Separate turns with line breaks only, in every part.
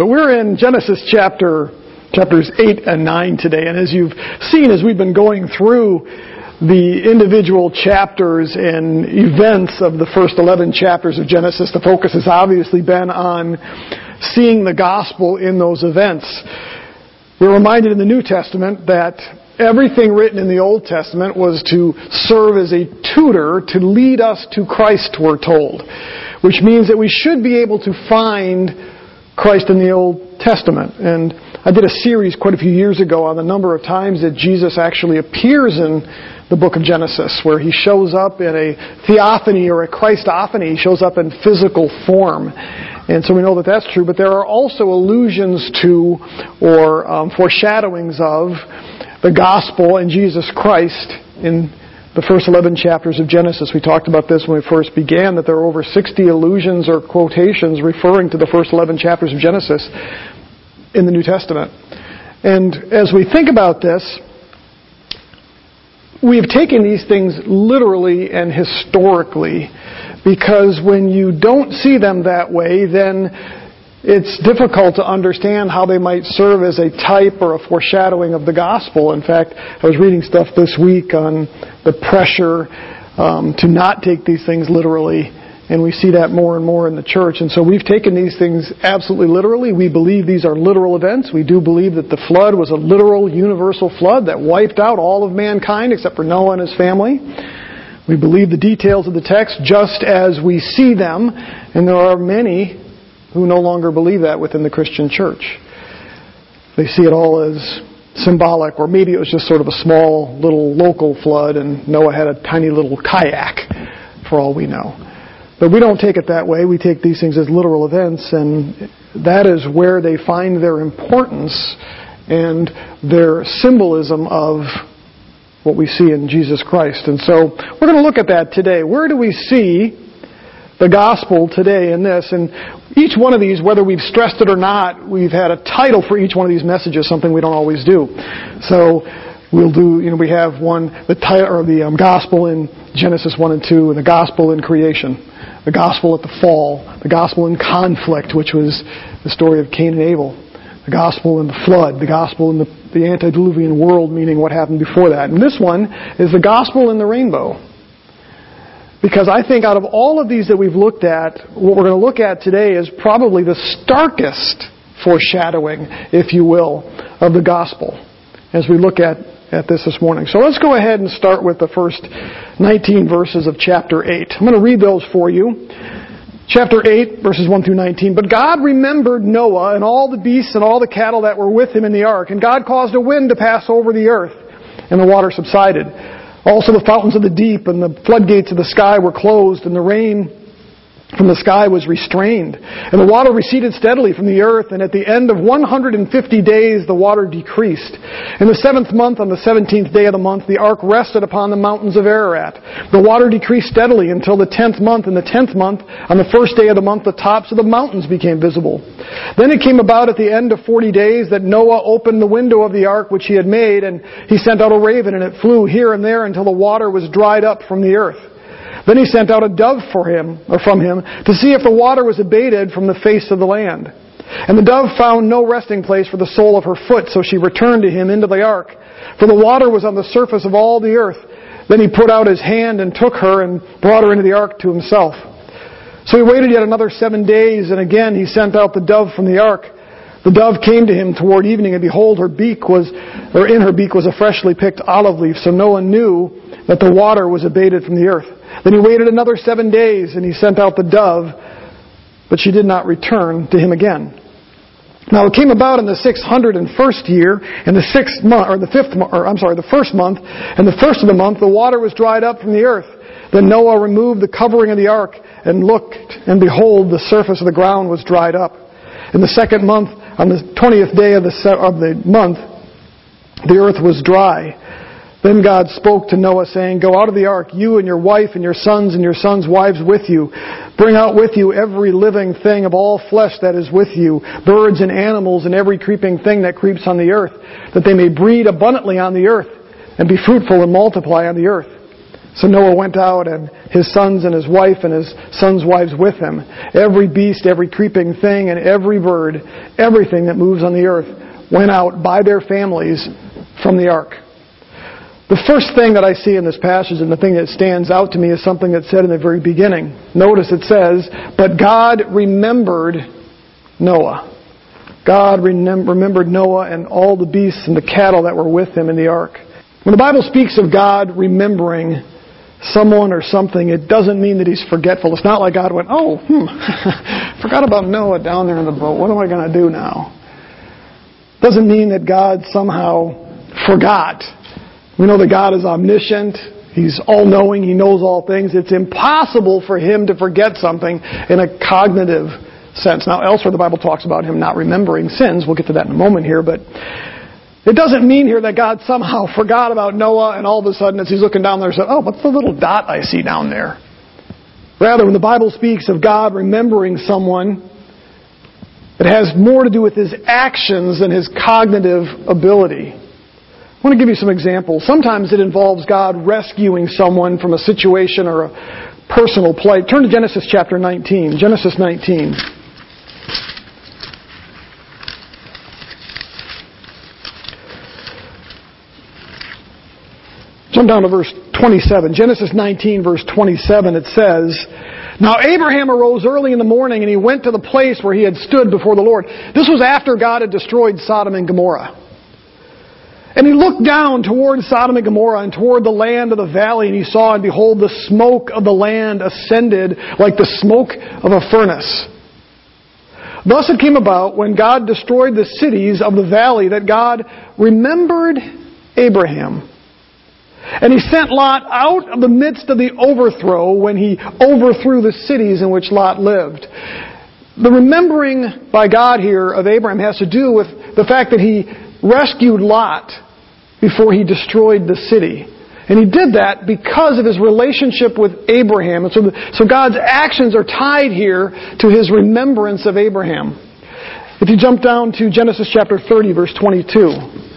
But we're in Genesis chapter chapters 8 and 9 today. And as you've seen as we've been going through the individual chapters and events of the first 11 chapters of Genesis, the focus has obviously been on seeing the gospel in those events. We're reminded in the New Testament that everything written in the Old Testament was to serve as a tutor to lead us to Christ, we're told. Which means that we should be able to find Christ in the Old Testament. And I did a series quite a few years ago on the number of times that Jesus actually appears in the book of Genesis, where he shows up in a theophany or a Christophany. He shows up in physical form. And so we know that that's true, but there are also allusions to or um, foreshadowings of the gospel and Jesus Christ in the first 11 chapters of Genesis. We talked about this when we first began, that there are over 60 allusions or quotations referring to the first 11 chapters of Genesis in the New Testament. And as we think about this, we have taken these things literally and historically because when you don't see them that way, then it's difficult to understand how they might serve as a type or a foreshadowing of the gospel. In fact, I was reading stuff this week on the pressure um, to not take these things literally and we see that more and more in the church. And so we've taken these things absolutely literally. We believe these are literal events. We do believe that the flood was a literal universal flood that wiped out all of mankind except for Noah and his family. We believe the details of the text just as we see them, and there are many who no longer believe that within the Christian church. They see it all as symbolic, or maybe it was just sort of a small little local flood and Noah had a tiny little kayak, for all we know. But we don't take it that way. We take these things as literal events, and that is where they find their importance and their symbolism of what we see in Jesus Christ. And so we're going to look at that today. Where do we see the gospel today in this? And each one of these, whether we've stressed it or not, we've had a title for each one of these messages, something we don't always do. So we'll do, you know, we have one, the title, or the um, gospel in Genesis 1 and 2, and the gospel in creation the gospel at the fall, the gospel in conflict, which was the story of Cain and Abel, the gospel in the flood, the gospel in the, the antediluvian world, meaning what happened before that. And this one is the gospel in the rainbow. Because I think out of all of these that we've looked at, what we're going to look at today is probably the starkest foreshadowing, if you will, of the gospel as we look at at this this morning. So let's go ahead and start with the first 19 verses of chapter 8. I'm going to read those for you. Chapter 8, verses 1 through 19. But God remembered Noah and all the beasts and all the cattle that were with him in the ark. And God caused a wind to pass over the earth, and the water subsided. Also the fountains of the deep and the floodgates of the sky were closed, and the rain from the sky was restrained. And the water receded steadily from the earth, and at the end of 150 days the water decreased. In the seventh month, on the seventeenth day of the month, the ark rested upon the mountains of Ararat. The water decreased steadily until the tenth month. In the tenth month, on the first day of the month, the tops of the mountains became visible. Then it came about at the end of forty days that Noah opened the window of the ark which he had made, and he sent out a raven, and it flew here and there until the water was dried up from the earth. Then he sent out a dove for him, or from him, to see if the water was abated from the face of the land. And the dove found no resting place for the sole of her foot, so she returned to him into the ark. For the water was on the surface of all the earth. Then he put out his hand and took her and brought her into the ark to himself. So he waited yet another seven days, and again he sent out the dove from the ark. The dove came to him toward evening, and behold, her beak was, or in her beak was a freshly picked olive leaf, so Noah knew that the water was abated from the earth. Then he waited another seven days and he sent out the dove, but she did not return to him again. Now it came about in the six hundred and first year, in the sixth month, or the fifth month, or I'm sorry, the first month, and the first of the month, the water was dried up from the earth. Then Noah removed the covering of the ark and looked, and behold, the surface of the ground was dried up. In the second month, on the twentieth day of the, of the month, the earth was dry. Then God spoke to Noah saying, Go out of the ark, you and your wife and your sons and your sons' wives with you. Bring out with you every living thing of all flesh that is with you, birds and animals and every creeping thing that creeps on the earth, that they may breed abundantly on the earth and be fruitful and multiply on the earth. So Noah went out and his sons and his wife and his sons' wives with him. Every beast, every creeping thing, and every bird, everything that moves on the earth went out by their families from the ark. The first thing that I see in this passage and the thing that stands out to me is something that's said in the very beginning. Notice it says, But God remembered Noah. God remembered Noah and all the beasts and the cattle that were with him in the ark. When the Bible speaks of God remembering someone or something, it doesn't mean that he's forgetful. It's not like God went, oh, hmm, forgot about Noah down there in the boat. What am I going to do now? It doesn't mean that God somehow forgot. We know that God is omniscient. He's all knowing. He knows all things. It's impossible for him to forget something in a cognitive sense. Now, elsewhere the Bible talks about him not remembering sins. We'll get to that in a moment here, but it doesn't mean here that God somehow forgot about Noah and all of a sudden as he's looking down there said, oh, what's the little dot I see down there? Rather, when the Bible speaks of God remembering someone, it has more to do with his actions than his cognitive ability. I want to give you some examples. Sometimes it involves God rescuing someone from a situation or a personal plight. Turn to Genesis chapter 19. Genesis 19. Jump down to verse 27. Genesis 19, verse 27, it says, Now Abraham arose early in the morning and he went to the place where he had stood before the Lord. This was after God had destroyed Sodom and Gomorrah. And he looked down toward Sodom and Gomorrah and toward the land of the valley, and he saw, and behold, the smoke of the land ascended like the smoke of a furnace. Thus it came about when God destroyed the cities of the valley that God remembered Abraham and he sent Lot out of the midst of the overthrow when he overthrew the cities in which Lot lived. The remembering by God here of Abraham has to do with the fact that he rescued Lot before he destroyed the city. And he did that because of his relationship with Abraham. And so, so God's actions are tied here to his remembrance of Abraham. If you jump down to Genesis chapter 30, verse 22.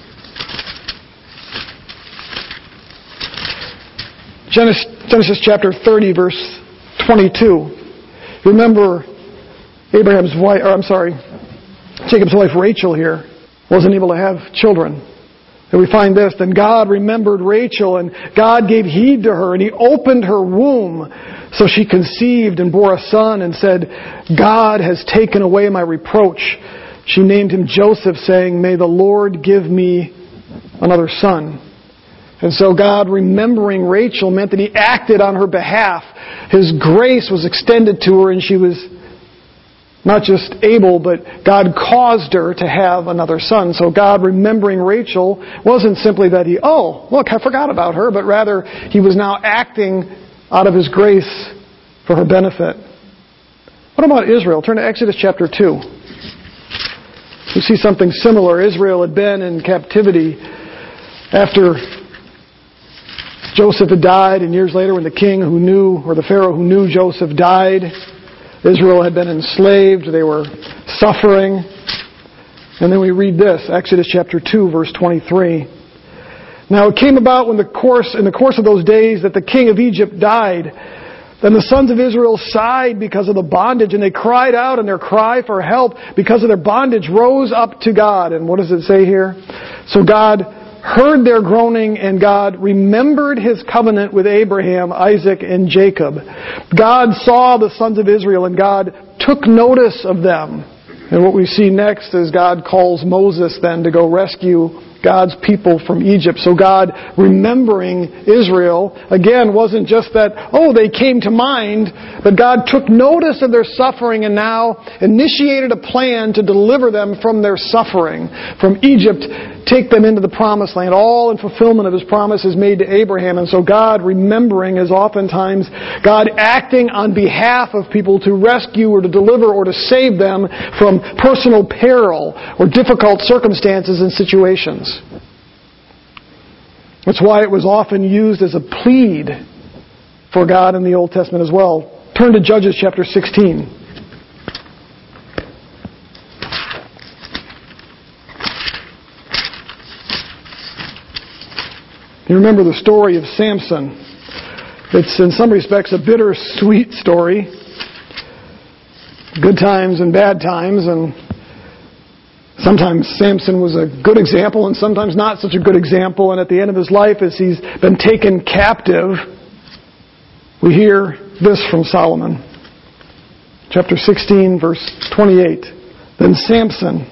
Genesis, Genesis chapter 30, verse 22. Remember Abraham's wife, or I'm sorry, Jacob's wife Rachel here wasn't able to have children. And we find this, then God remembered Rachel and God gave heed to her and he opened her womb. So she conceived and bore a son and said, God has taken away my reproach. She named him Joseph saying, may the Lord give me another son. And so God remembering Rachel meant that He acted on her behalf. His grace was extended to her and she was not just able, but God caused her to have another son. So God remembering Rachel wasn't simply that He, oh, look, I forgot about her, but rather He was now acting out of His grace for her benefit. What about Israel? Turn to Exodus chapter 2. You see something similar. Israel had been in captivity after Joseph had died, and years later, when the king who knew, or the Pharaoh who knew Joseph died, Israel had been enslaved, they were suffering. And then we read this, Exodus chapter 2, verse 23. Now it came about when the course, in the course of those days that the king of Egypt died. Then the sons of Israel sighed because of the bondage, and they cried out, and their cry for help because of their bondage rose up to God. And what does it say here? So God heard their groaning and God remembered his covenant with Abraham, Isaac, and Jacob. God saw the sons of Israel and God took notice of them. And what we see next is God calls Moses then to go rescue God's people from Egypt. So God, remembering Israel, again, wasn't just that, oh, they came to mind, but God took notice of their suffering and now initiated a plan to deliver them from their suffering, from Egypt take them into the promised land, all in fulfillment of his promises made to Abraham. And so God, remembering, is oftentimes God acting on behalf of people to rescue or to deliver or to save them from personal peril or difficult circumstances and situations. That's why it was often used as a plead for God in the Old Testament as well. Turn to Judges chapter 16. You remember the story of Samson. It's in some respects a bittersweet story. Good times and bad times, and sometimes Samson was a good example and sometimes not such a good example. And at the end of his life, as he's been taken captive, we hear this from Solomon. Chapter 16, verse 28. Then Samson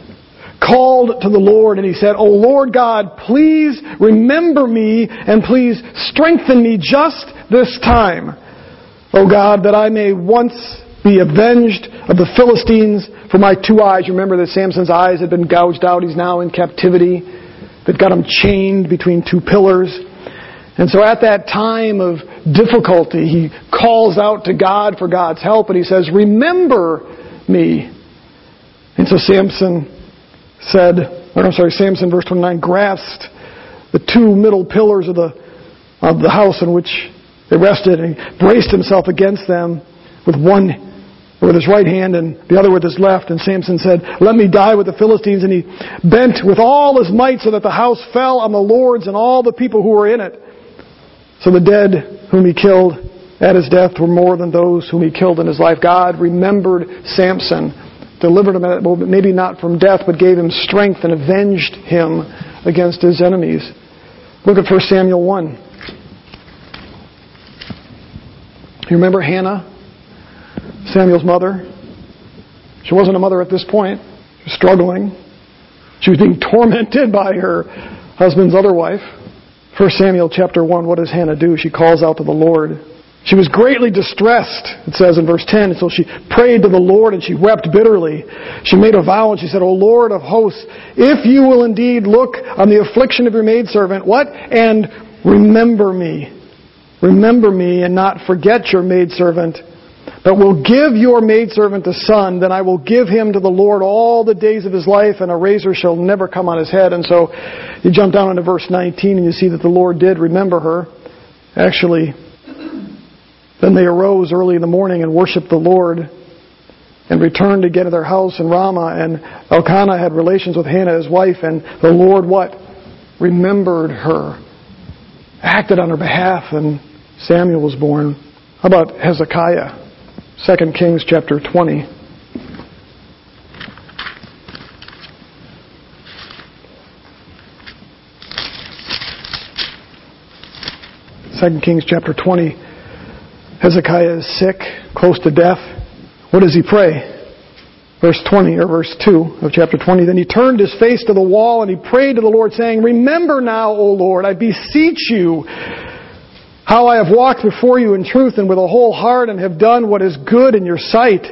called to the Lord and he said, O Lord God, please remember me and please strengthen me just this time. O God, that I may once be avenged of the Philistines for my two eyes. Remember that Samson's eyes had been gouged out. He's now in captivity. They've got him chained between two pillars. And so at that time of difficulty, he calls out to God for God's help and he says, Remember me. And so Samson said, or I'm sorry, Samson, verse 29, grasped the two middle pillars of the, of the house in which they rested and braced himself against them with one with his right hand and the other with his left. And Samson said, Let me die with the Philistines. And he bent with all his might so that the house fell on the lords and all the people who were in it. So the dead whom he killed at his death were more than those whom he killed in his life. God remembered Samson, delivered him, maybe not from death, but gave him strength and avenged him against his enemies. Look at 1 Samuel 1. You remember Hannah, Samuel's mother? She wasn't a mother at this point. She was struggling. She was being tormented by her husband's other wife. 1 Samuel chapter 1, what does Hannah do? She calls out to the Lord. She was greatly distressed, it says in verse 10, and so she prayed to the Lord and she wept bitterly. She made a vow and she said, O Lord of hosts, if you will indeed look on the affliction of your maidservant, what? And remember me. Remember me and not forget your maidservant but will give your maidservant a son, then I will give him to the Lord all the days of his life, and a razor shall never come on his head. And so you jump down into verse 19 and you see that the Lord did remember her. Actually, then they arose early in the morning and worshiped the Lord and returned again to their house in Ramah. And Elkanah had relations with Hannah, his wife, and the Lord what? Remembered her. Acted on her behalf, and Samuel was born. How about Hezekiah? 2 Kings chapter 20. Second Kings chapter 20. Hezekiah is sick, close to death. What does he pray? Verse 20, or verse 2 of chapter 20. Then he turned his face to the wall and he prayed to the Lord, saying, Remember now, O Lord, I beseech you, how I have walked before you in truth and with a whole heart and have done what is good in your sight.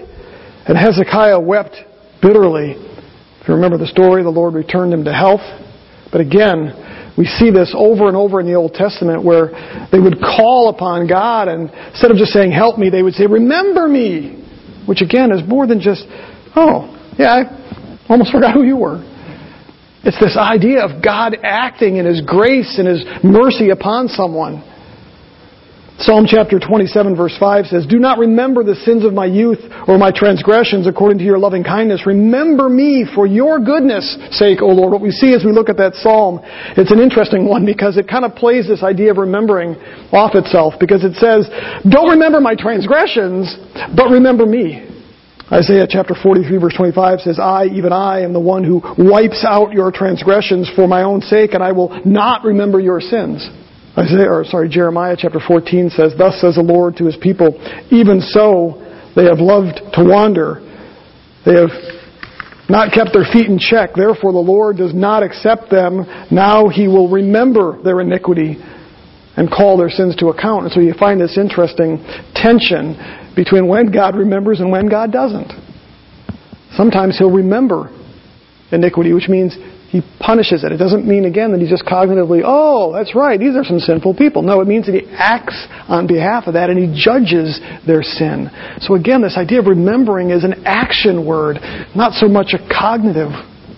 And Hezekiah wept bitterly. If you remember the story, the Lord returned him to health. But again, we see this over and over in the Old Testament where they would call upon God and instead of just saying, help me, they would say, remember me. Which again is more than just, oh, yeah, I almost forgot who you were. It's this idea of God acting in His grace and His mercy upon someone. Psalm chapter 27 verse 5 says, Do not remember the sins of my youth or my transgressions according to your loving kindness. Remember me for your goodness sake, O Lord. What we see as we look at that psalm, it's an interesting one because it kind of plays this idea of remembering off itself because it says, Don't remember my transgressions, but remember me. Isaiah chapter 43 verse 25 says, I, even I, am the one who wipes out your transgressions for my own sake and I will not remember your sins. Isaiah, or sorry, Jeremiah chapter 14 says, Thus says the Lord to his people, even so they have loved to wander. They have not kept their feet in check. Therefore the Lord does not accept them. Now he will remember their iniquity and call their sins to account. And so you find this interesting tension between when God remembers and when God doesn't. Sometimes he'll remember iniquity, which means he punishes it. It doesn't mean, again, that he's just cognitively, oh, that's right, these are some sinful people. No, it means that he acts on behalf of that and he judges their sin. So again, this idea of remembering is an action word, not so much a cognitive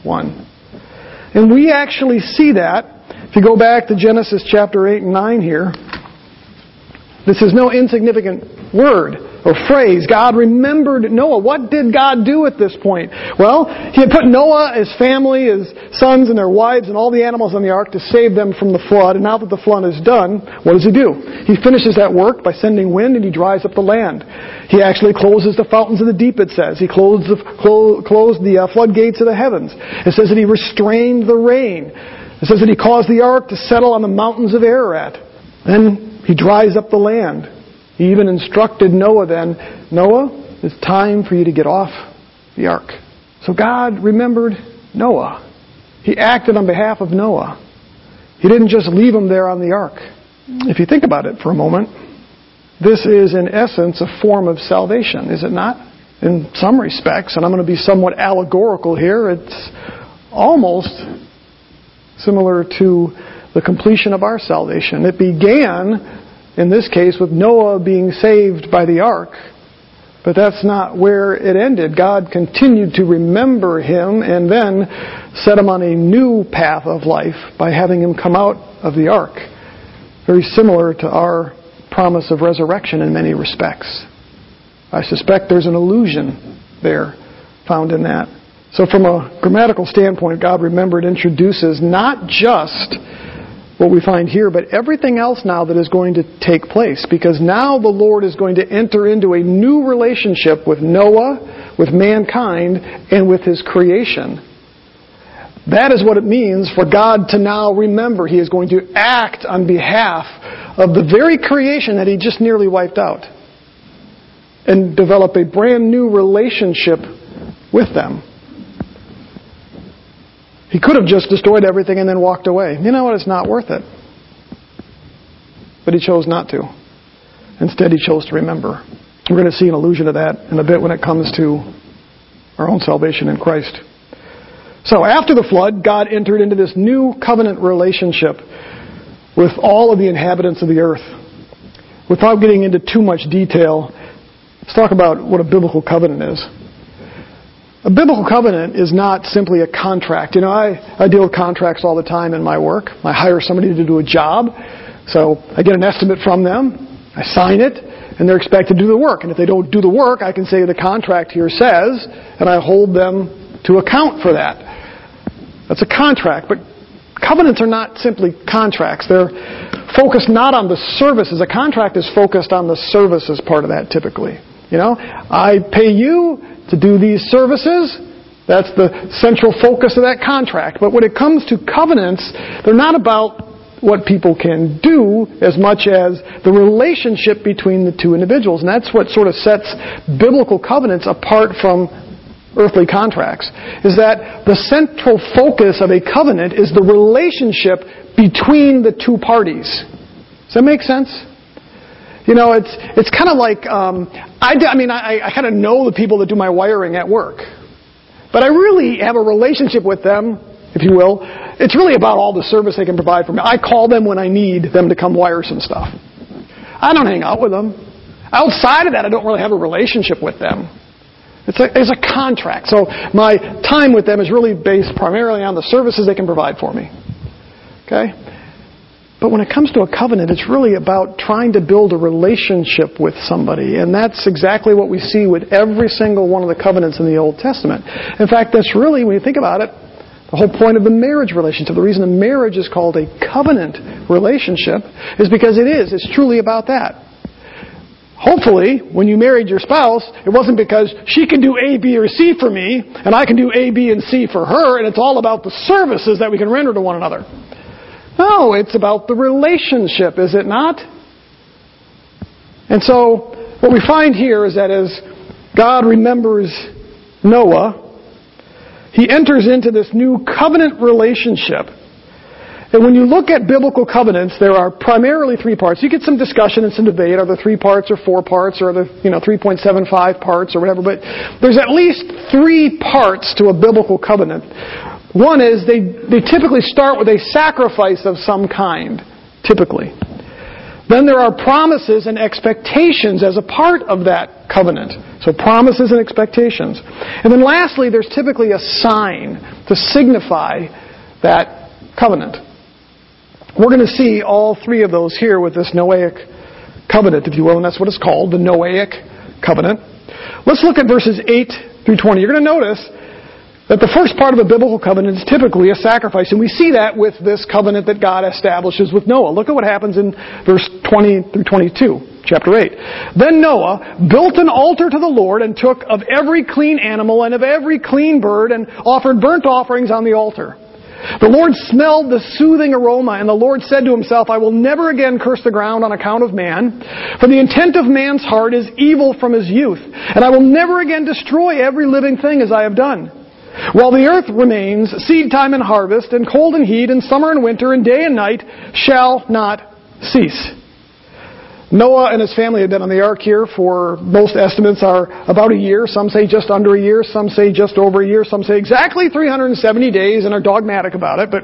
one. And we actually see that. If you go back to Genesis chapter 8 and 9 here, this is no insignificant word. or phrase, God remembered Noah. What did God do at this point? Well, He had put Noah, his family, his sons and their wives, and all the animals on the ark to save them from the flood. And now that the flood is done, what does He do? He finishes that work by sending wind and He dries up the land. He actually closes the fountains of the deep, it says. He closed the, clo- closed the uh, floodgates of the heavens. It says that He restrained the rain. It says that He caused the ark to settle on the mountains of Ararat. Then He dries up the land. He even instructed Noah then, Noah, it's time for you to get off the ark. So God remembered Noah. He acted on behalf of Noah. He didn't just leave him there on the ark. If you think about it for a moment, this is in essence a form of salvation, is it not? In some respects, and I'm going to be somewhat allegorical here, it's almost similar to the completion of our salvation. It began in this case with Noah being saved by the ark. But that's not where it ended. God continued to remember him and then set him on a new path of life by having him come out of the ark. Very similar to our promise of resurrection in many respects. I suspect there's an illusion there found in that. So, from a grammatical standpoint, God remembered introduces not just what we find here, but everything else now that is going to take place. Because now the Lord is going to enter into a new relationship with Noah, with mankind, and with his creation. That is what it means for God to now remember. He is going to act on behalf of the very creation that he just nearly wiped out and develop a brand new relationship with them. He could have just destroyed everything and then walked away. You know what? It's not worth it. But he chose not to. Instead, he chose to remember. We're going to see an allusion to that in a bit when it comes to our own salvation in Christ. So, after the flood, God entered into this new covenant relationship with all of the inhabitants of the earth. Without getting into too much detail, let's talk about what a biblical covenant is. A biblical covenant is not simply a contract. You know, I, I deal with contracts all the time in my work. I hire somebody to do a job, so I get an estimate from them, I sign it, and they're expected to do the work. And if they don't do the work, I can say the contract here says, and I hold them to account for that. That's a contract, but covenants are not simply contracts. They're focused not on the services. A contract is focused on the services part of that typically. You know, I pay you to do these services. That's the central focus of that contract. But when it comes to covenants, they're not about what people can do as much as the relationship between the two individuals. And that's what sort of sets biblical covenants apart from earthly contracts. Is that the central focus of a covenant is the relationship between the two parties. Does that make sense? You know, it's it's kind of like um, I, I mean I, I kind of know the people that do my wiring at work, but I really have a relationship with them, if you will. It's really about all the service they can provide for me. I call them when I need them to come wire some stuff. I don't hang out with them. Outside of that, I don't really have a relationship with them. It's a, it's a contract. So my time with them is really based primarily on the services they can provide for me. Okay? But when it comes to a covenant, it's really about trying to build a relationship with somebody. And that's exactly what we see with every single one of the covenants in the Old Testament. In fact, that's really, when you think about it, the whole point of the marriage relationship. The reason a marriage is called a covenant relationship is because it is. It's truly about that. Hopefully, when you married your spouse, it wasn't because she can do A, B, or C for me, and I can do A, B, and C for her, and it's all about the services that we can render to one another. No, it's about the relationship, is it not? And so, what we find here is that as God remembers Noah, he enters into this new covenant relationship. And when you look at biblical covenants, there are primarily three parts. You get some discussion and some debate. Are there three parts or four parts or are there, you know, 3.75 parts or whatever? But there's at least three parts to a biblical covenant. One is they, they typically start with a sacrifice of some kind, typically. Then there are promises and expectations as a part of that covenant. So promises and expectations. And then lastly, there's typically a sign to signify that covenant. We're going to see all three of those here with this Noahic covenant, if you will, and that's what it's called, the Noahic covenant. Let's look at verses 8 through 20. You're going to notice that the first part of a biblical covenant is typically a sacrifice, and we see that with this covenant that God establishes with Noah. Look at what happens in verse 20 through 22, chapter 8. Then Noah built an altar to the Lord and took of every clean animal and of every clean bird and offered burnt offerings on the altar. The Lord smelled the soothing aroma, and the Lord said to himself, I will never again curse the ground on account of man, for the intent of man's heart is evil from his youth, and I will never again destroy every living thing as I have done. While the earth remains, seed time and harvest, and cold and heat, and summer and winter, and day and night shall not cease. Noah and his family had been on the ark here for most estimates are about a year. Some say just under a year. Some say just over a year. Some say exactly 370 days and are dogmatic about it. But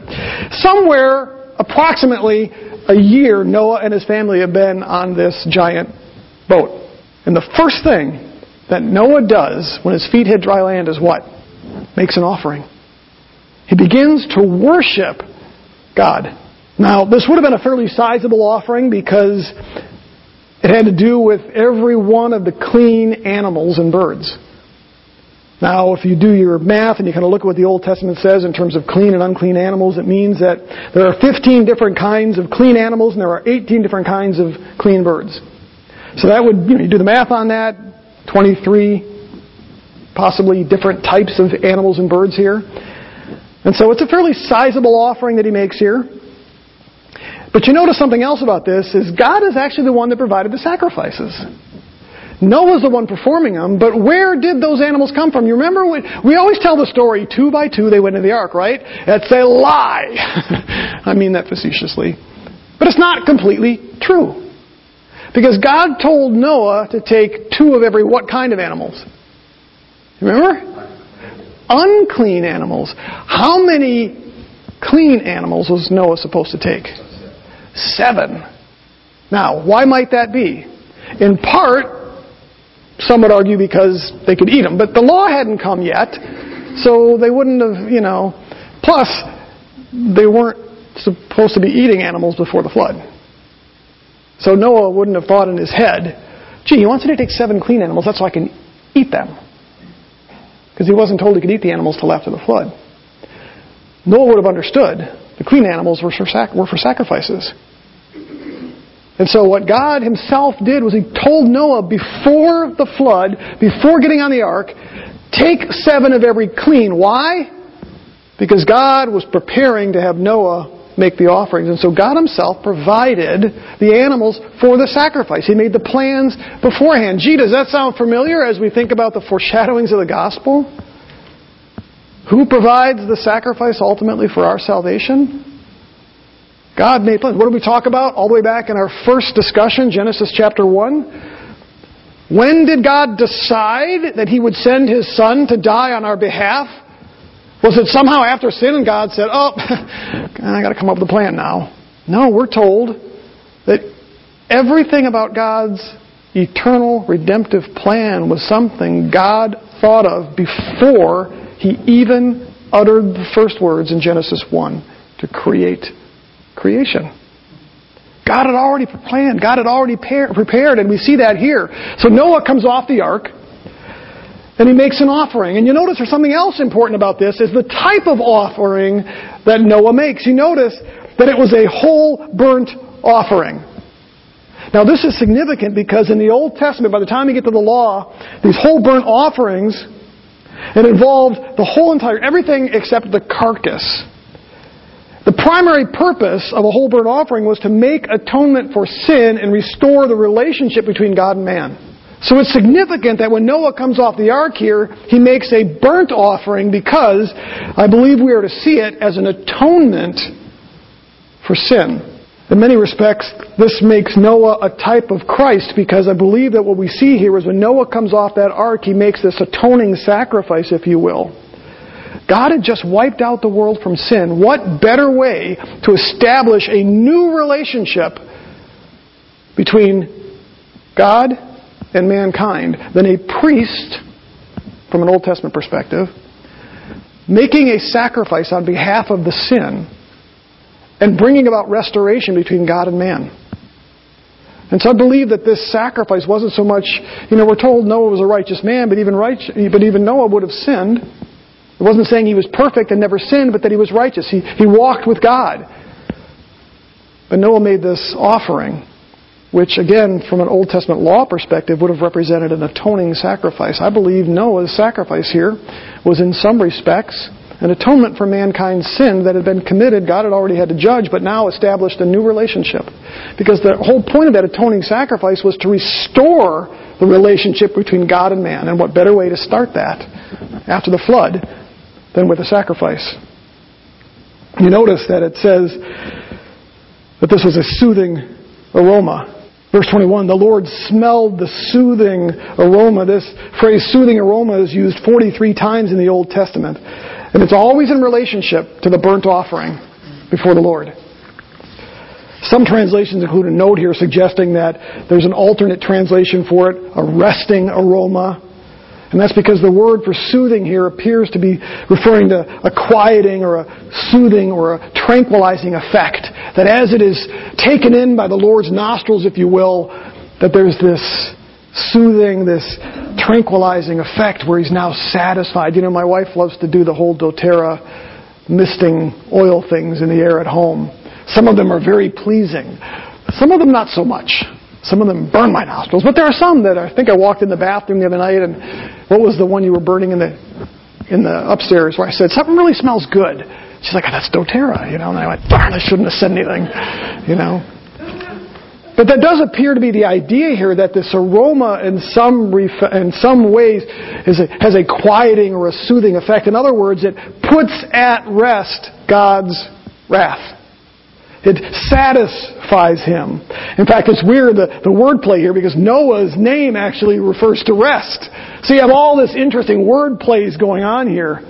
somewhere approximately a year, Noah and his family have been on this giant boat. And the first thing that Noah does when his feet hit dry land is what? Makes an offering. He begins to worship God. Now, this would have been a fairly sizable offering because it had to do with every one of the clean animals and birds. Now, if you do your math and you kind of look at what the Old Testament says in terms of clean and unclean animals, it means that there are 15 different kinds of clean animals and there are 18 different kinds of clean birds. So that would, you know, you do the math on that, 23 possibly different types of animals and birds here. And so it's a fairly sizable offering that he makes here. But you notice something else about this is God is actually the one that provided the sacrifices. Noah's the one performing them, but where did those animals come from? You remember when, we always tell the story, two by two they went into the ark, right? That's a lie. I mean that facetiously. But it's not completely true. Because God told Noah to take two of every what kind of animals? Remember? Unclean animals. How many clean animals was Noah supposed to take? Seven. Now, why might that be? In part, some would argue because they could eat them, but the law hadn't come yet, so they wouldn't have, you know. Plus, they weren't supposed to be eating animals before the flood. So Noah wouldn't have thought in his head, gee, he wants me to take seven clean animals, that's so I can eat them. Because he wasn't told he could eat the animals till after the flood. Noah would have understood the clean animals were for, sac- were for sacrifices. And so what God himself did was he told Noah before the flood, before getting on the ark, take seven of every clean. Why? Because God was preparing to have Noah make the offerings. And so God himself provided the animals for the sacrifice. He made the plans beforehand. Gee, does that sound familiar as we think about the foreshadowings of the gospel? Who provides the sacrifice ultimately for our salvation? God made plans. What did we talk about all the way back in our first discussion, Genesis chapter 1? When did God decide that He would send His Son to die on our behalf? Was it somehow after sin and God said, oh, I gotta come up with a plan now? No, we're told that everything about God's eternal redemptive plan was something God thought of before He even uttered the first words in Genesis 1 to create creation. God had already planned. God had already prepared, and we see that here. So Noah comes off the ark, and he makes an offering. And you notice there's something else important about this, is the type of offering that Noah makes. You notice that it was a whole burnt offering. Now this is significant because in the Old Testament, by the time you get to the law, these whole burnt offerings, it involved the whole entire, everything except the carcass. The primary purpose of a whole burnt offering was to make atonement for sin and restore the relationship between God and man. So it's significant that when Noah comes off the ark here, he makes a burnt offering because I believe we are to see it as an atonement for sin. In many respects, this makes Noah a type of Christ because I believe that what we see here is when Noah comes off that ark, he makes this atoning sacrifice, if you will. God had just wiped out the world from sin. What better way to establish a new relationship between God and mankind than a priest, from an Old Testament perspective, making a sacrifice on behalf of the sin and bringing about restoration between God and man? And so I believe that this sacrifice wasn't so much, you know, we're told Noah was a righteous man, but even, but even Noah would have sinned. It wasn't saying he was perfect and never sinned, but that he was righteous. He, he walked with God. But Noah made this offering, which again, from an Old Testament law perspective, would have represented an atoning sacrifice. I believe Noah's sacrifice here was in some respects an atonement for mankind's sin that had been committed. God had already had to judge, but now established a new relationship. Because the whole point of that atoning sacrifice was to restore the relationship between God and man. And what better way to start that after the flood than with a sacrifice? You notice that it says that this was a soothing aroma. Verse 21, the Lord smelled the soothing aroma. This phrase soothing aroma is used 43 times in the Old Testament. And it's always in relationship to the burnt offering before the Lord. Some translations include a note here suggesting that there's an alternate translation for it, a resting aroma. And that's because the word for soothing here appears to be referring to a quieting or a soothing or a tranquilizing effect. That as it is taken in by the Lord's nostrils, if you will, that there's this soothing, this tranquilizing effect where he's now satisfied. You know, my wife loves to do the whole doTERRA misting oil things in the air at home. Some of them are very pleasing. Some of them not so much. Some of them burn my nostrils. But there are some that I think I walked in the bathroom the other night and what was the one you were burning in the in the upstairs where I said, Something really smells good. She's like, oh, that's doTERRA, you know, and I went, darn, I shouldn't have said anything. You know. But that does appear to be the idea here that this aroma in some, in some ways a, has a quieting or a soothing effect. In other words, it puts at rest God's wrath. It satisfies him. In fact, it's weird the, the wordplay here because Noah's name actually refers to rest. So you have all this interesting word plays going on here.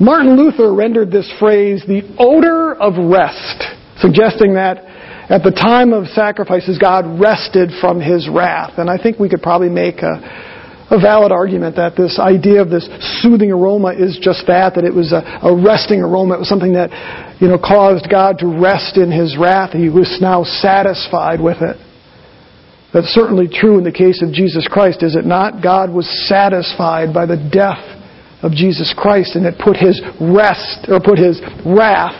Martin Luther rendered this phrase the odor of rest, suggesting that at the time of sacrifices, God rested from his wrath. And I think we could probably make a, a valid argument that this idea of this soothing aroma is just that, that it was a, a, resting aroma. It was something that, you know, caused God to rest in his wrath. He was now satisfied with it. That's certainly true in the case of Jesus Christ, is it not? God was satisfied by the death of Jesus Christ and it put his rest, or put his wrath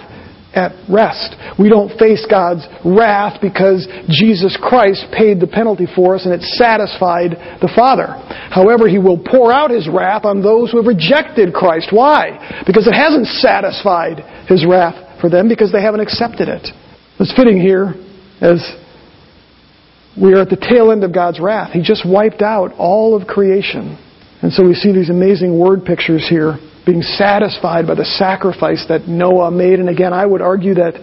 at rest. We don't face God's wrath because Jesus Christ paid the penalty for us and it satisfied the Father. However, He will pour out His wrath on those who have rejected Christ. Why? Because it hasn't satisfied His wrath for them because they haven't accepted it. It's fitting here as we are at the tail end of God's wrath. He just wiped out all of creation. And so we see these amazing word pictures here being satisfied by the sacrifice that Noah made. And again, I would argue that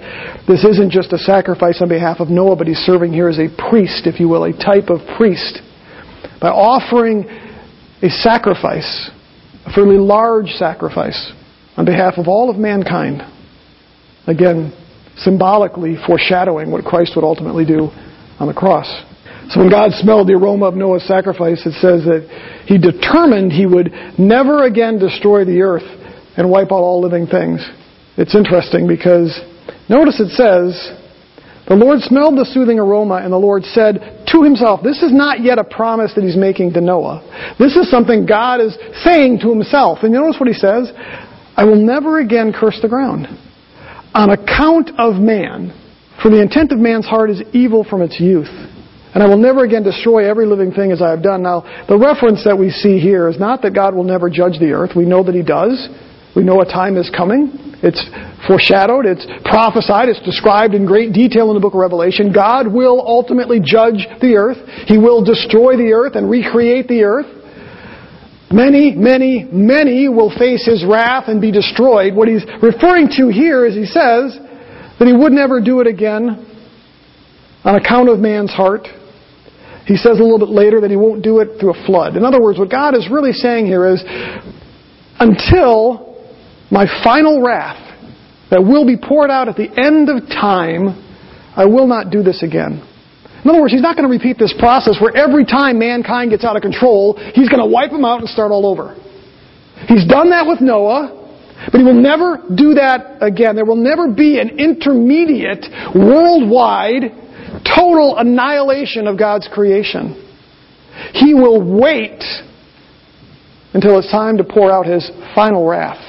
this isn't just a sacrifice on behalf of Noah, but he's serving here as a priest, if you will, a type of priest. By offering a sacrifice, a fairly large sacrifice, on behalf of all of mankind. Again, symbolically foreshadowing what Christ would ultimately do on the cross. So when God smelled the aroma of Noah's sacrifice, it says that he determined he would never again destroy the earth and wipe out all living things. It's interesting because notice it says, the Lord smelled the soothing aroma and the Lord said to himself, this is not yet a promise that he's making to Noah. This is something God is saying to himself. And you notice what he says? I will never again curse the ground. On account of man, for the intent of man's heart is evil from its youth. And I will never again destroy every living thing as I have done. Now, the reference that we see here is not that God will never judge the earth. We know that He does. We know a time is coming. It's foreshadowed. It's prophesied. It's described in great detail in the book of Revelation. God will ultimately judge the earth. He will destroy the earth and recreate the earth. Many, many, many will face His wrath and be destroyed. What He's referring to here is He says that He would never do it again on account of man's heart. He says a little bit later that he won't do it through a flood. In other words, what God is really saying here is, until my final wrath that will be poured out at the end of time, I will not do this again. In other words, he's not going to repeat this process where every time mankind gets out of control, he's going to wipe them out and start all over. He's done that with Noah, but he will never do that again. There will never be an intermediate, worldwide total annihilation of God's creation. He will wait until it's time to pour out his final wrath.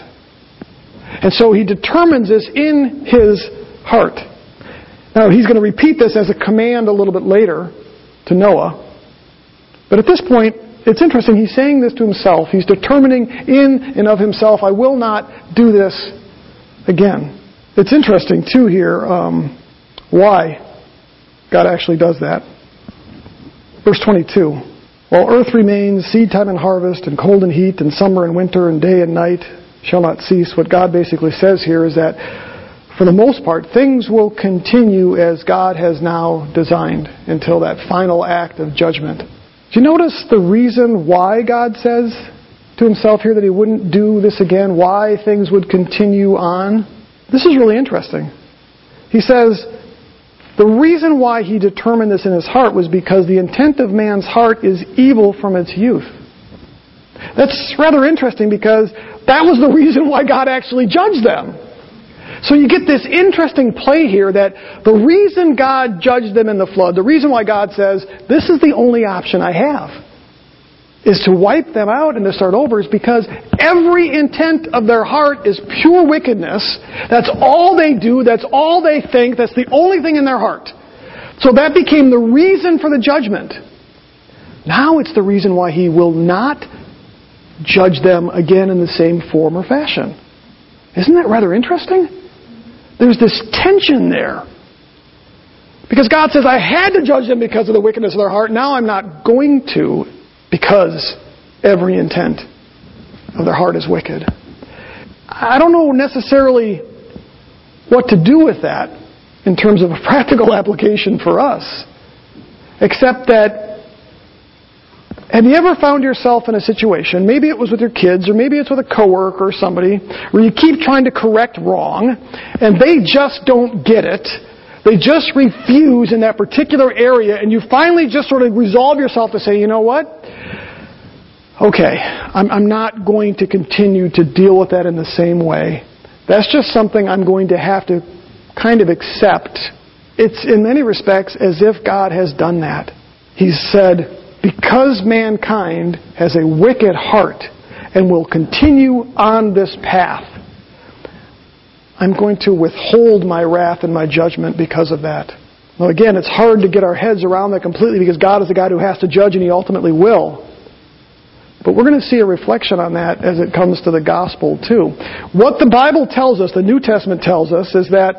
And so he determines this in his heart. Now, he's going to repeat this as a command a little bit later to Noah. But at this point, it's interesting. He's saying this to himself. He's determining in and of himself, I will not do this again. It's interesting, too, here, um, why God actually does that. Verse 22. While earth remains, seed time and harvest, and cold and heat, and summer and winter, and day and night shall not cease. What God basically says here is that, for the most part, things will continue as God has now designed until that final act of judgment. Do you notice the reason why God says to himself here that he wouldn't do this again? Why things would continue on? This is really interesting. He says, the reason why he determined this in his heart was because the intent of man's heart is evil from its youth. That's rather interesting because that was the reason why God actually judged them. So you get this interesting play here that the reason God judged them in the flood, the reason why God says, this is the only option I have is to wipe them out and to start over is because every intent of their heart is pure wickedness. That's all they do. That's all they think. That's the only thing in their heart. So that became the reason for the judgment. Now it's the reason why he will not judge them again in the same form or fashion. Isn't that rather interesting? There's this tension there. Because God says, I had to judge them because of the wickedness of their heart. Now I'm not going to because every intent of their heart is wicked. I don't know necessarily what to do with that in terms of a practical application for us, except that have you ever found yourself in a situation, maybe it was with your kids, or maybe it's with a coworker or somebody, where you keep trying to correct wrong, and they just don't get it, they just refuse in that particular area, and you finally just sort of resolve yourself to say, you know what? Okay, I'm, I'm not going to continue to deal with that in the same way. That's just something I'm going to have to kind of accept. It's in many respects as if God has done that. He's said, because mankind has a wicked heart and will continue on this path, I'm going to withhold my wrath and my judgment because of that. Now again, it's hard to get our heads around that completely because God is the God who has to judge and He ultimately will. But we're going to see a reflection on that as it comes to the gospel too. What the Bible tells us, the New Testament tells us, is that,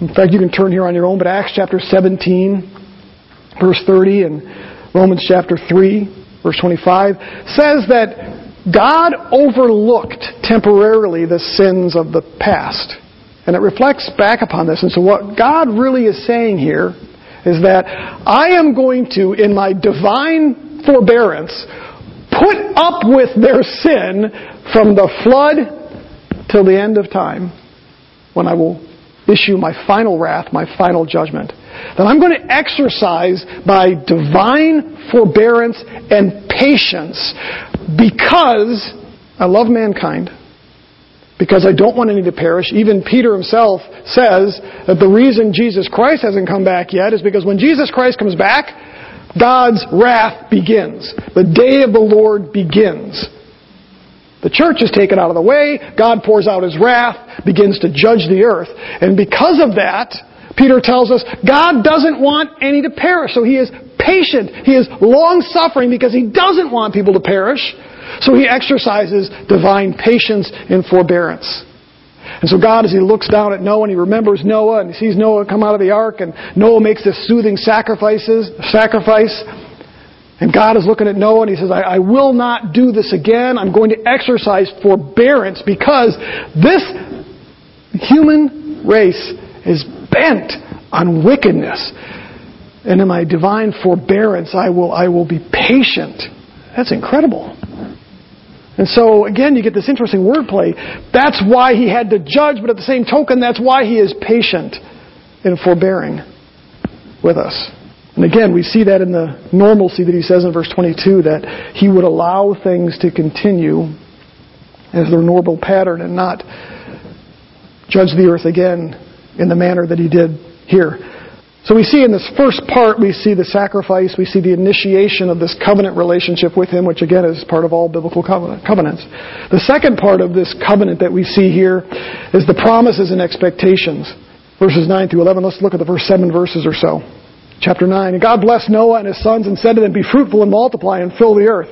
in fact you can turn here on your own, but Acts chapter 17, verse 30, and Romans chapter 3, verse 25, says that God overlooked temporarily the sins of the past. And it reflects back upon this. And so what God really is saying here is that I am going to, in my divine forbearance, put up with their sin from the flood till the end of time when I will issue my final wrath, my final judgment. Then I'm going to exercise by divine forbearance and patience because I love mankind, because I don't want any to perish. Even Peter himself says that the reason Jesus Christ hasn't come back yet is because when Jesus Christ comes back, God's wrath begins. The day of the Lord begins. The church is taken out of the way, God pours out his wrath, begins to judge the earth. And because of that, Peter tells us God doesn't want any to perish. So he is patient. He is long suffering because he doesn't want people to perish. So he exercises divine patience and forbearance. And so God, as he looks down at Noah and he remembers Noah and he sees Noah come out of the ark and Noah makes this soothing sacrifices, sacrifice. And God is looking at Noah and he says, I, I will not do this again. I'm going to exercise forbearance because this human race is bent on wickedness. And in my divine forbearance, I will, I will be patient. That's incredible. And so, again, you get this interesting wordplay. That's why he had to judge, but at the same token, that's why he is patient and forbearing with us. And again, we see that in the normalcy that he says in verse 22 that he would allow things to continue as their normal pattern and not judge the earth again in the manner that he did here. So we see in this first part, we see the sacrifice, we see the initiation of this covenant relationship with Him, which again is part of all biblical covenants. The second part of this covenant that we see here is the promises and expectations. Verses 9 through 11. Let's look at the first seven verses or so. Chapter 9. And God blessed Noah and his sons and said to them, Be fruitful and multiply and fill the earth.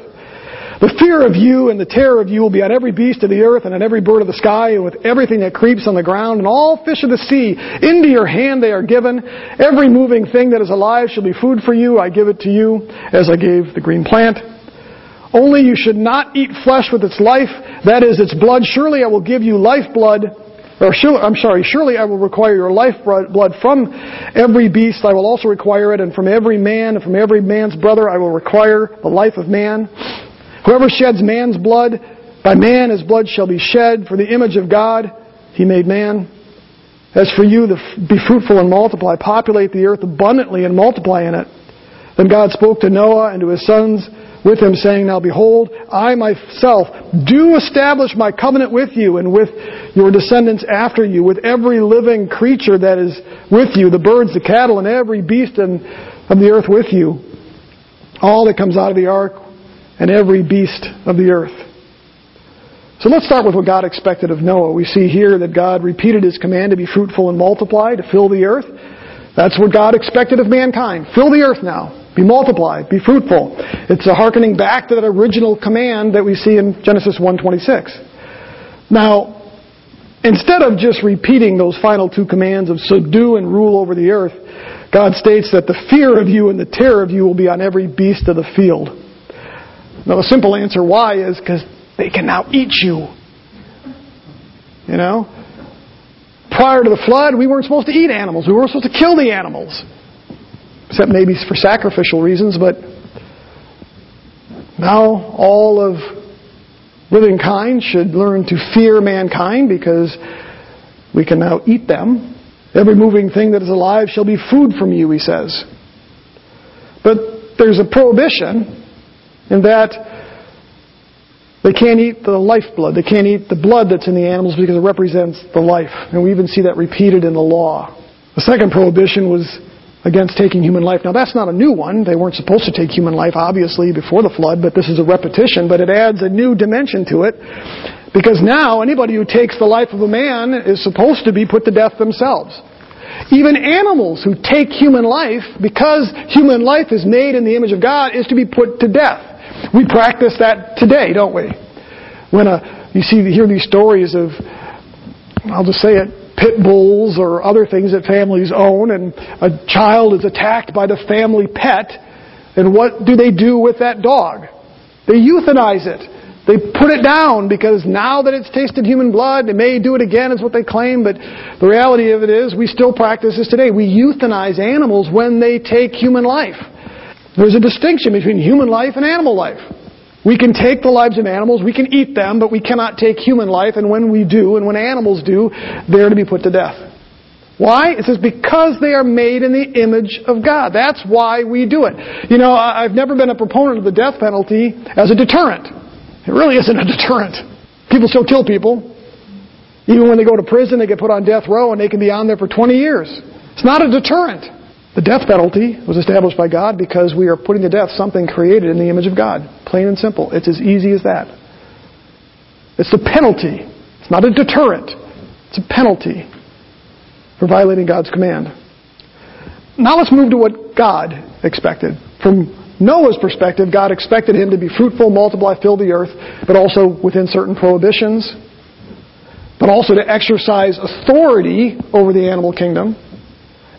The fear of you and the terror of you will be on every beast of the earth and on every bird of the sky and with everything that creeps on the ground and all fish of the sea. Into your hand they are given. Every moving thing that is alive shall be food for you. I give it to you as I gave the green plant. Only you should not eat flesh with its life, that is its blood. Surely I will give you life blood or I'm sorry, surely I will require your life blood from every beast. I will also require it, and from every man, and from every man's brother, I will require the life of man. Whoever sheds man's blood, by man his blood shall be shed. For the image of God he made man. As for you, be fruitful and multiply, populate the earth abundantly and multiply in it. Then God spoke to Noah and to his sons with him, saying, Now behold, I myself do establish my covenant with you and with your descendants after you, with every living creature that is with you, the birds, the cattle, and every beast of the earth with you. All that comes out of the ark and every beast of the earth. So let's start with what God expected of Noah. We see here that God repeated his command to be fruitful and multiply, to fill the earth. That's what God expected of mankind. Fill the earth now. Be multiplied. Be fruitful. It's a hearkening back to that original command that we see in Genesis 1.26. Now, instead of just repeating those final two commands of subdue and rule over the earth, God states that the fear of you and the terror of you will be on every beast of the field. Now, the simple answer why is because they can now eat you. You know? Prior to the flood, we weren't supposed to eat animals. We weren't supposed to kill the animals. Except maybe for sacrificial reasons, but now all of living kind should learn to fear mankind because we can now eat them. Every moving thing that is alive shall be food from you, he says. But there's a prohibition in that they can't eat the lifeblood. They can't eat the blood that's in the animals because it represents the life. And we even see that repeated in the law. The second prohibition was against taking human life. Now that's not a new one. They weren't supposed to take human life, obviously, before the flood, but this is a repetition, but it adds a new dimension to it. Because now anybody who takes the life of a man is supposed to be put to death themselves. Even animals who take human life, because human life is made in the image of God, is to be put to death. We practice that today, don't we? When a, you see, hear these stories of, I'll just say it, pit bulls or other things that families own, and a child is attacked by the family pet, and what do they do with that dog? They euthanize it. They put it down because now that it's tasted human blood, it may do it again, is what they claim, but the reality of it is we still practice this today. We euthanize animals when they take human life. There's a distinction between human life and animal life. We can take the lives of animals, we can eat them, but we cannot take human life, and when we do, and when animals do, they're to be put to death. Why? It says because they are made in the image of God. That's why we do it. You know, I've never been a proponent of the death penalty as a deterrent. It really isn't a deterrent. People still kill people. Even when they go to prison, they get put on death row and they can be on there for 20 years. It's not a deterrent. The death penalty was established by God because we are putting to death something created in the image of God. Plain and simple. It's as easy as that. It's the penalty. It's not a deterrent. It's a penalty for violating God's command. Now let's move to what God expected. From Noah's perspective, God expected him to be fruitful, multiply, fill the earth, but also within certain prohibitions, but also to exercise authority over the animal kingdom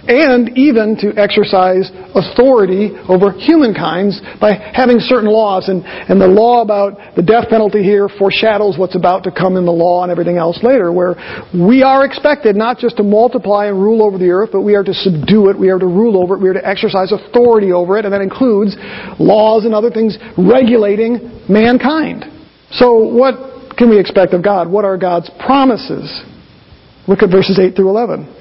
and even to exercise authority over humankind by having certain laws. And, and the law about the death penalty here foreshadows what's about to come in the law and everything else later, where we are expected not just to multiply and rule over the earth, but we are to subdue it, we are to rule over it, we are to exercise authority over it, and that includes laws and other things regulating mankind. So what can we expect of God? What are God's promises? Look at verses 8 through 11.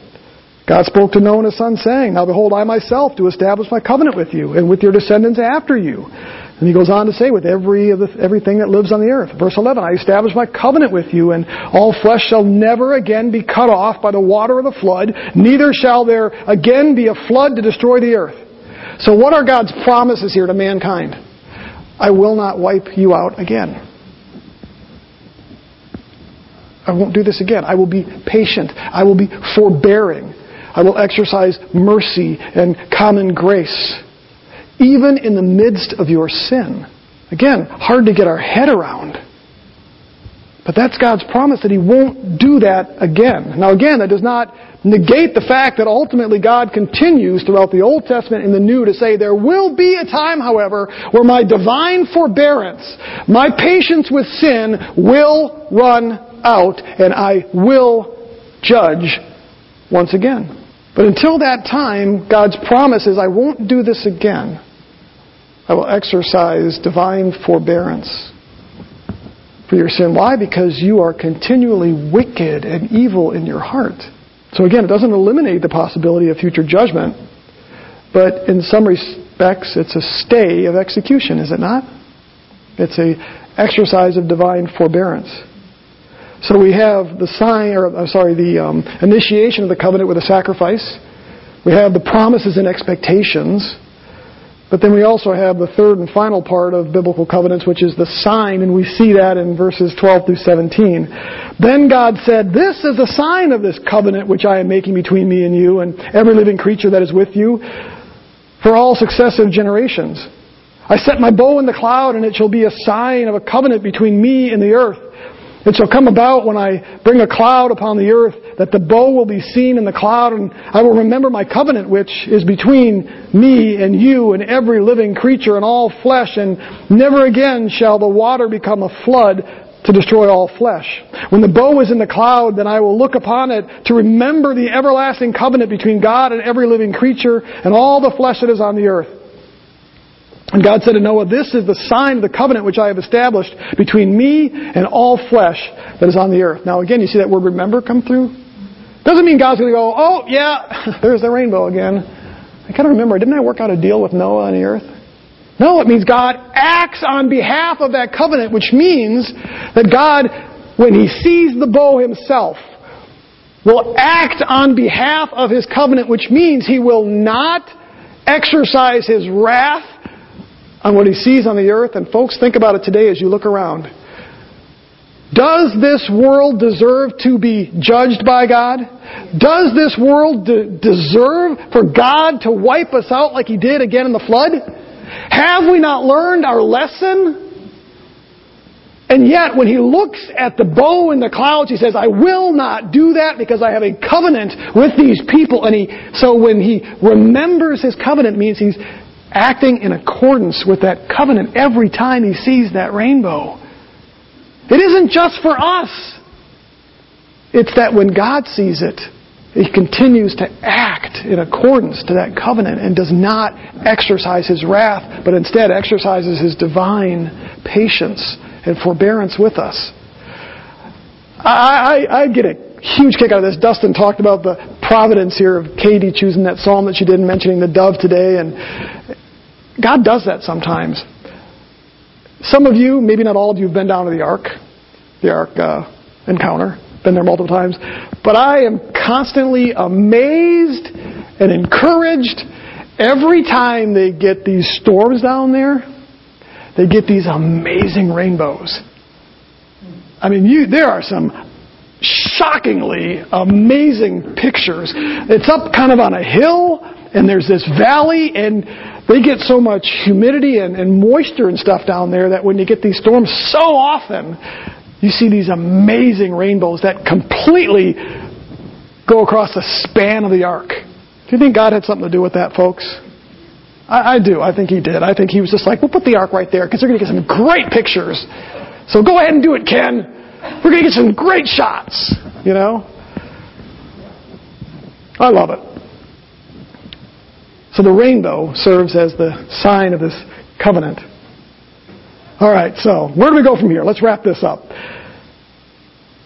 God spoke to Noah and his son, saying, Now behold, I myself do establish my covenant with you and with your descendants after you. And he goes on to say, with every the, everything that lives on the earth. Verse 11, I establish my covenant with you, and all flesh shall never again be cut off by the water of the flood, neither shall there again be a flood to destroy the earth. So what are God's promises here to mankind? I will not wipe you out again. I won't do this again. I will be patient. I will be forbearing. I will exercise mercy and common grace even in the midst of your sin. Again, hard to get our head around. But that's God's promise that He won't do that again. Now again, that does not negate the fact that ultimately God continues throughout the Old Testament and the New to say, there will be a time, however, where my divine forbearance, my patience with sin will run out and I will judge once again. But until that time, God's promise is, I won't do this again. I will exercise divine forbearance for your sin. Why? Because you are continually wicked and evil in your heart. So again, it doesn't eliminate the possibility of future judgment, but in some respects, it's a stay of execution, is it not? It's a exercise of divine forbearance. So we have the sign, or I'm sorry, the um, initiation of the covenant with a sacrifice. We have the promises and expectations. But then we also have the third and final part of biblical covenants, which is the sign, and we see that in verses 12 through 17. Then God said, This is the sign of this covenant which I am making between me and you and every living creature that is with you for all successive generations. I set my bow in the cloud, and it shall be a sign of a covenant between me and the earth. It shall come about when I bring a cloud upon the earth that the bow will be seen in the cloud, and I will remember my covenant which is between me and you and every living creature and all flesh, and never again shall the water become a flood to destroy all flesh. When the bow is in the cloud, then I will look upon it to remember the everlasting covenant between God and every living creature and all the flesh that is on the earth. And God said to Noah, This is the sign of the covenant which I have established between me and all flesh that is on the earth. Now again, you see that word remember come through? Doesn't mean God's going to go, oh yeah, there's the rainbow again. I kind of remember, didn't I work out a deal with Noah on the earth? No, it means God acts on behalf of that covenant, which means that God, when He sees the bow Himself, will act on behalf of His covenant, which means He will not exercise His wrath on what he sees on the earth. And folks, think about it today as you look around. Does this world deserve to be judged by God? Does this world de- deserve for God to wipe us out like He did again in the flood? Have we not learned our lesson? And yet, when He looks at the bow in the clouds, He says, I will not do that because I have a covenant with these people. And He, so when He remembers His covenant means He's acting in accordance with that covenant every time he sees that rainbow. It isn't just for us. It's that when God sees it, he continues to act in accordance to that covenant and does not exercise his wrath, but instead exercises his divine patience and forbearance with us. I, I, I get a huge kick out of this. Dustin talked about the providence here of Katie choosing that psalm that she did, mentioning the dove today, and God does that sometimes. Some of you, maybe not all of you, have been down to the Ark, the Ark uh, encounter, been there multiple times. But I am constantly amazed and encouraged every time they get these storms down there. They get these amazing rainbows. I mean, you, there are some shockingly amazing pictures. It's up kind of on a hill, and there's this valley, and they get so much humidity and, and moisture and stuff down there that when you get these storms so often, you see these amazing rainbows that completely go across the span of the ark. Do you think God had something to do with that, folks? I, I do. I think He did. I think He was just like, we'll put the ark right there because they're going to get some great pictures. So go ahead and do it, Ken. We're going to get some great shots, you know? I love it. So the rainbow serves as the sign of this covenant. All right, so where do we go from here? Let's wrap this up.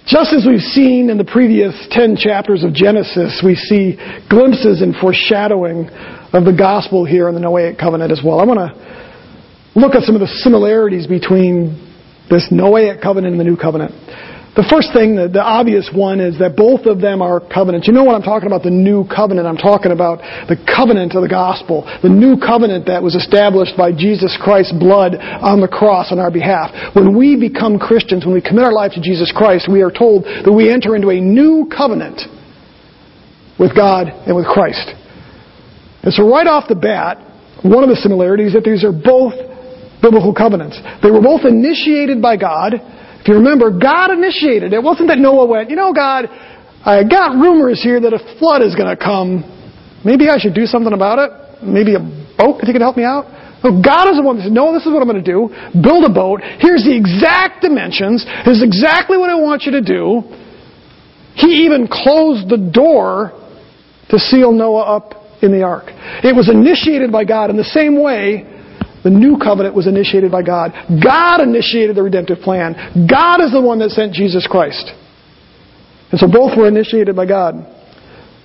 Just as we've seen in the previous 10 chapters of Genesis, we see glimpses and foreshadowing of the gospel here in the Noahic covenant as well. I want to look at some of the similarities between this Noahic covenant and the new covenant. The first thing, the, the, obvious one, is that both of them are covenants. You know what I'm talking about? The new covenant. I'm talking about the covenant of the gospel. The new covenant that was established by Jesus Christ's blood on the cross on our behalf. When we become Christians, when we commit our life to Jesus Christ, we are told that we enter into a new covenant with God and with Christ. And so right off the bat, one of the similarities is that these are both biblical covenants. They were both initiated by God if you remember, God initiated it. Wasn't that Noah went, you know, God, I got rumors here that a flood is going to come. Maybe I should do something about it. Maybe a boat, if you can help me out. God is the one that said, no, this is what I'm going to do. Build a boat. Here's the exact dimensions. This is exactly what I want you to do. He even closed the door to seal Noah up in the ark. It was initiated by God in the same way the new covenant was initiated by God. God initiated the redemptive plan. God is the one that sent Jesus Christ. And so both were initiated by God.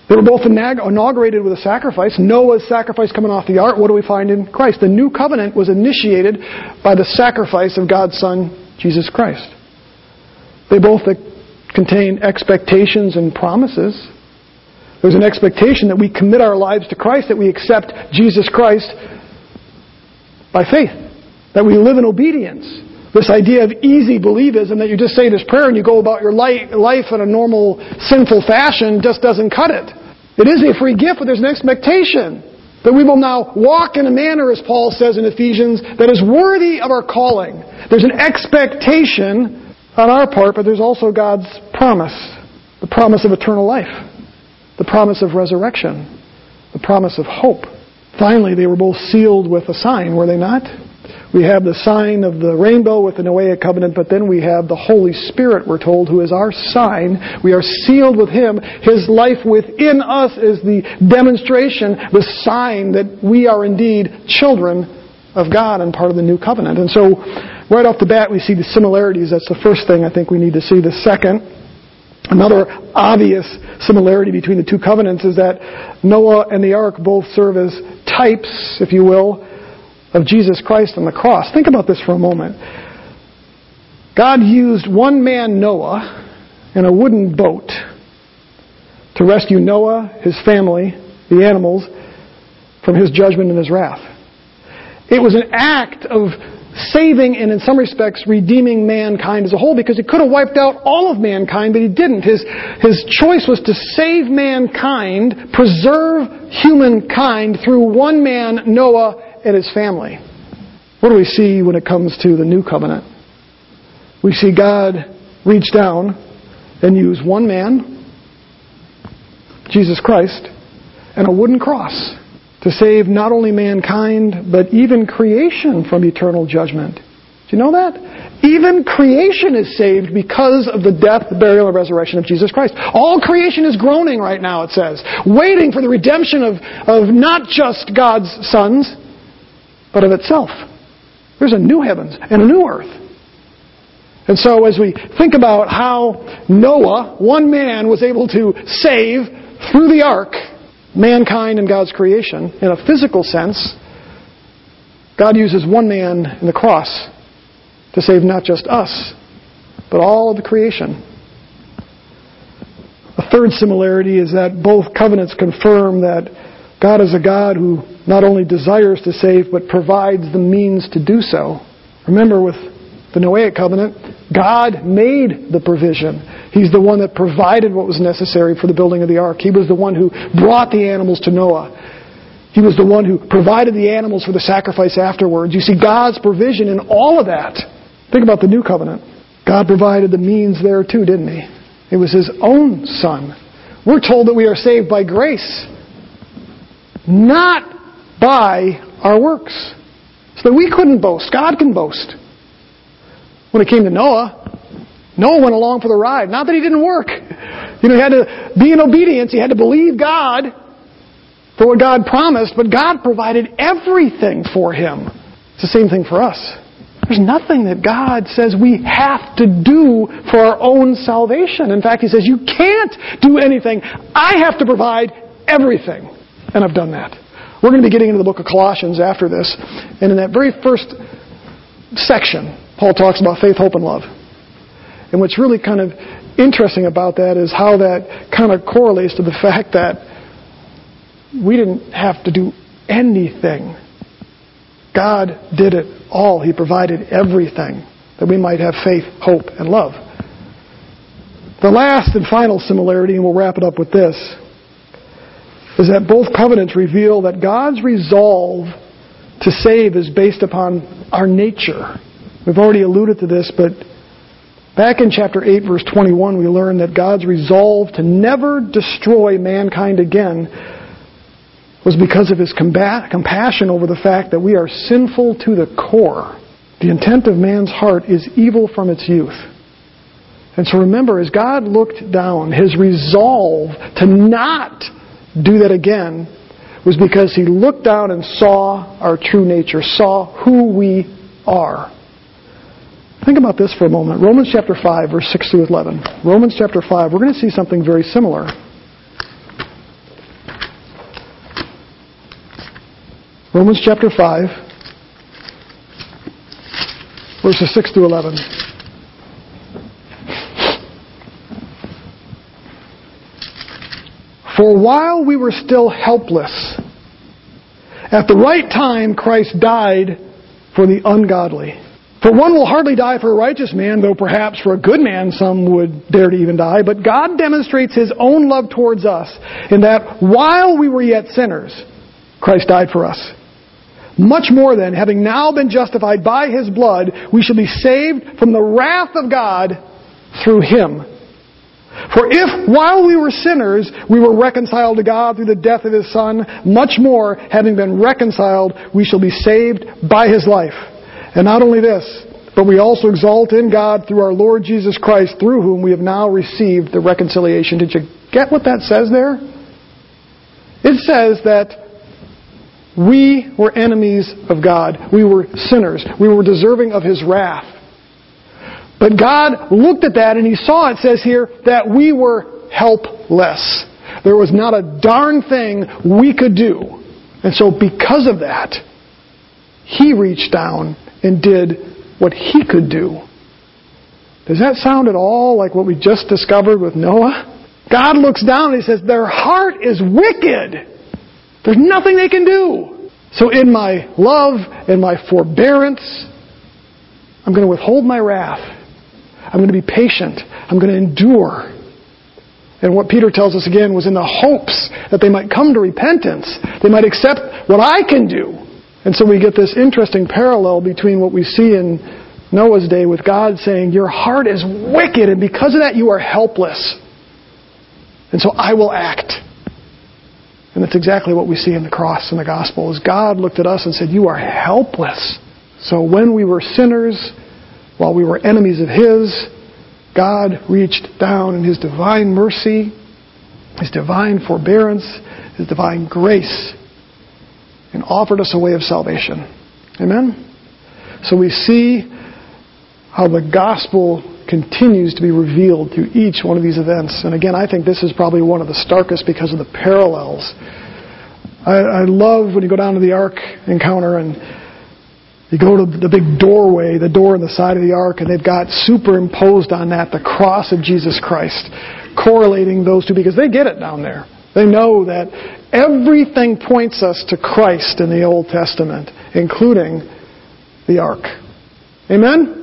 They were both inaugurated with a sacrifice. Noah's sacrifice coming off the ark. What do we find in Christ? The new covenant was initiated by the sacrifice of God's Son, Jesus Christ. They both uh, contain expectations and promises. There's an expectation that we commit our lives to Christ, that we accept Jesus Christ by faith, that we live in obedience. This idea of easy believism that you just say this prayer and you go about your life in a normal sinful fashion just doesn't cut it. It is a free gift, but there's an expectation that we will now walk in a manner, as Paul says in Ephesians, that is worthy of our calling. There's an expectation on our part, but there's also God's promise the promise of eternal life, the promise of resurrection, the promise of hope. Finally, they were both sealed with a sign, were they not? We have the sign of the rainbow with the Noahic covenant, but then we have the Holy Spirit, we're told, who is our sign. We are sealed with Him. His life within us is the demonstration, the sign that we are indeed children of God and part of the new covenant. And so, right off the bat, we see the similarities. That's the first thing I think we need to see. The second, Another obvious similarity between the two covenants is that Noah and the ark both serve as types, if you will, of Jesus Christ on the cross. Think about this for a moment. God used one man, Noah, in a wooden boat to rescue Noah, his family, the animals, from his judgment and his wrath. It was an act of saving and in some respects redeeming mankind as a whole because he could have wiped out all of mankind, but he didn't. His, his choice was to save mankind, preserve humankind through one man, Noah, and his family. What do we see when it comes to the new covenant? We see God reach down and use one man, Jesus Christ, and a wooden cross to save not only mankind, but even creation from eternal judgment. Do you know that? Even creation is saved because of the death, burial, and resurrection of Jesus Christ. All creation is groaning right now, it says, waiting for the redemption of, of not just God's sons, but of itself. There's a new heavens and a new earth. And so as we think about how Noah, one man, was able to save through the ark mankind and God's creation, in a physical sense, God uses one man in the cross to save not just us, but all of the creation. A third similarity is that both covenants confirm that God is a God who not only desires to save, but provides the means to do so. Remember, with the Noahic covenant, God made the provision. He's the one that provided what was necessary for the building of the ark. He was the one who brought the animals to Noah. He was the one who provided the animals for the sacrifice afterwards. You see God's provision in all of that. Think about the new covenant. God provided the means there too, didn't He? It was His own Son. We're told that we are saved by grace, not by our works. So that we couldn't boast. God can boast. When it came to Noah, Noah went along for the ride. Not that he didn't work. You know, he had to be in obedience. He had to believe God for what God promised, but God provided everything for him. It's the same thing for us. There's nothing that God says we have to do for our own salvation. In fact, He says, You can't do anything. I have to provide everything. And I've done that. We're going to be getting into the book of Colossians after this. And in that very first section, Paul talks about faith, hope, and love. And what's really kind of interesting about that is how that kind of correlates to the fact that we didn't have to do anything. God did it all. He provided everything that we might have faith, hope, and love. The last and final similarity, and we'll wrap it up with this, is that both covenants reveal that God's resolve to save is based upon our nature. We've already alluded to this, but back in chapter 8, verse 21, we learn that God's resolve to never destroy mankind again was because of his compassion over the fact that we are sinful to the core. The intent of man's heart is evil from its youth. And so remember, as God looked down, his resolve to not do that again was because he looked down and saw our true nature, saw who we are. Think about this for a moment. Romans chapter 5, verse 6 through 11. Romans chapter 5, we're going to see something very similar. Romans chapter 5, verses 6 through 11. For while we were still helpless, at the right time Christ died for the ungodly. For one will hardly die for a righteous man, though perhaps for a good man some would dare to even die. But God demonstrates His own love towards us in that while we were yet sinners, Christ died for us. Much more than, having now been justified by his blood, we shall be saved from the wrath of God through him. For if, while we were sinners, we were reconciled to God through the death of his Son, much more, having been reconciled, we shall be saved by his life. And not only this, but we also exalt in God through our Lord Jesus Christ, through whom we have now received the reconciliation. Did you get what that says there? It says that we were enemies of God. We were sinners. We were deserving of His wrath. But God looked at that and He saw, it says here, that we were helpless. There was not a darn thing we could do. And so because of that, He reached down and did what He could do. Does that sound at all like what we just discovered with Noah? God looks down and He says, their heart is wicked. There's nothing they can do. So in my love and my forbearance, I'm going to withhold my wrath. I'm going to be patient. I'm going to endure. And what Peter tells us again was in the hopes that they might come to repentance. They might accept what I can do. And so we get this interesting parallel between what we see in Noah's day with God saying, Your heart is wicked, and because of that you are helpless. And so I will act. And that's exactly what we see in the cross and the gospel is God looked at us and said, You are helpless. So when we were sinners, while we were enemies of His, God reached down in His divine mercy, His divine forbearance, His divine grace, and offered us a way of salvation. Amen? So we see how the gospel continues to be revealed through each one of these events. And again, I think this is probably one of the starkest because of the parallels. I, I love when you go down to the ark encounter and you go to the big doorway, the door in the side of the ark, and they've got superimposed on that the cross of Jesus Christ, correlating those two because they get it down there. They know that everything points us to Christ in the Old Testament, including the ark. Amen?